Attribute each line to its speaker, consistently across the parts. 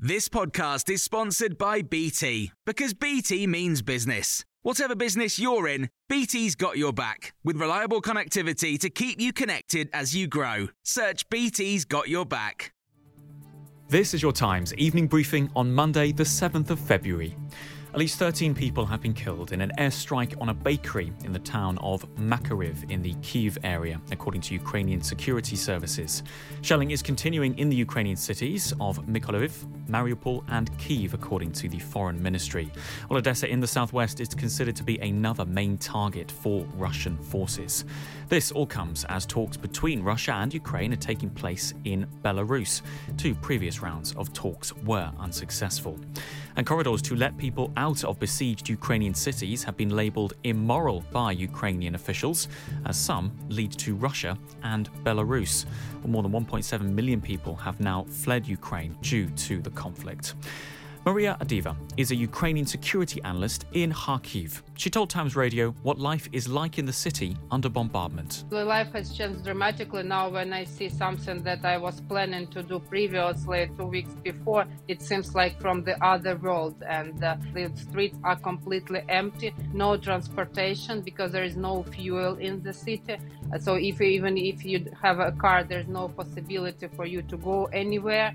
Speaker 1: This podcast is sponsored by BT because BT means business. Whatever business you're in, BT's got your back with reliable connectivity to keep you connected as you grow. Search BT's got your back.
Speaker 2: This is your Times evening briefing on Monday, the 7th of February. At least 13 people have been killed in an airstrike on a bakery in the town of Makariv in the Kiev area, according to Ukrainian security services. Shelling is continuing in the Ukrainian cities of Mykolaiv, Mariupol, and Kiev, according to the Foreign Ministry. While Odessa in the southwest is considered to be another main target for Russian forces. This all comes as talks between Russia and Ukraine are taking place in Belarus. Two previous rounds of talks were unsuccessful. And corridors to let people out of besieged Ukrainian cities have been labelled immoral by Ukrainian officials, as some lead to Russia and Belarus. More than 1.7 million people have now fled Ukraine due to the conflict. Maria Avdeeva is a Ukrainian security analyst in Kharkiv. She told Times Radio what life is like in the city under bombardment.
Speaker 3: The life has changed dramatically now when I see something that I was planning to do previously two weeks before. It seems like from the other world, and uh, the streets are completely empty, no transportation because there is no fuel in the city. So if even if you have a car, there's no possibility for you to go anywhere.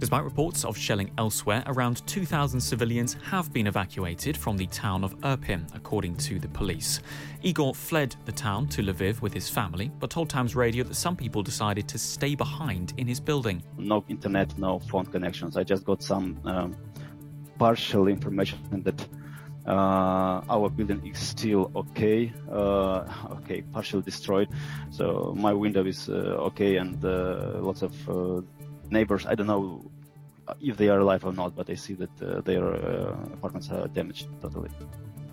Speaker 2: Despite reports of shelling elsewhere, around 2,000 civilians have been evacuated from the town of Irpin, according to the police. Igor fled the town to Lviv with his family, but told Times Radio that some people decided to stay behind in his building.
Speaker 4: No internet, no phone connections. I just got some um, partial information that uh, our building is still okay, uh, okay, partially destroyed. So my window is uh, okay, and uh, lots of uh, neighbors. I don't know if they are alive or not, but I see that uh, their uh, apartments are damaged totally.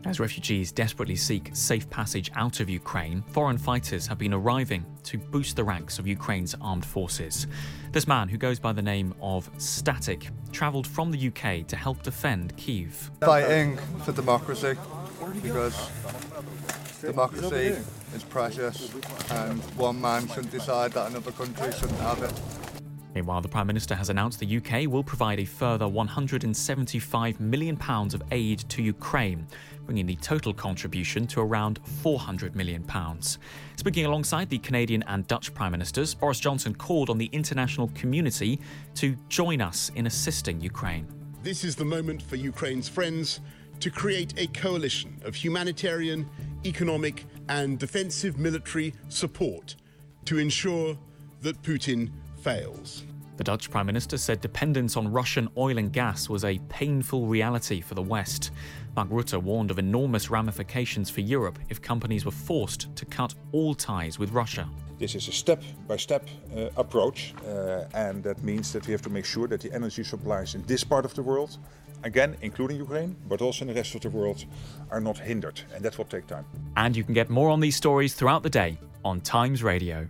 Speaker 2: As refugees desperately seek safe passage out of Ukraine, foreign fighters have been arriving to boost the ranks of Ukraine's armed forces. This man, who goes by the name of Static, travelled from the UK to help defend Kiev.
Speaker 5: Fighting for democracy because democracy is precious and one man shouldn't decide that another country shouldn't have it.
Speaker 2: Meanwhile, the Prime Minister has announced the UK will provide a further £175 million of aid to Ukraine, bringing the total contribution to around £400 million. Speaking alongside the Canadian and Dutch Prime Ministers, Boris Johnson called on the international community to join us in assisting Ukraine.
Speaker 6: This is the moment for Ukraine's friends to create a coalition of humanitarian, economic, and defensive military support to ensure that Putin fails.
Speaker 2: The Dutch Prime Minister said dependence on Russian oil and gas was a painful reality for the West. Mark Rutte warned of enormous ramifications for Europe if companies were forced to cut all ties with Russia.
Speaker 7: This is a step by step approach, uh, and that means that we have to make sure that the energy supplies in this part of the world, again, including Ukraine, but also in the rest of the world, are not hindered, and that will take time.
Speaker 2: And you can get more on these stories throughout the day on Times Radio.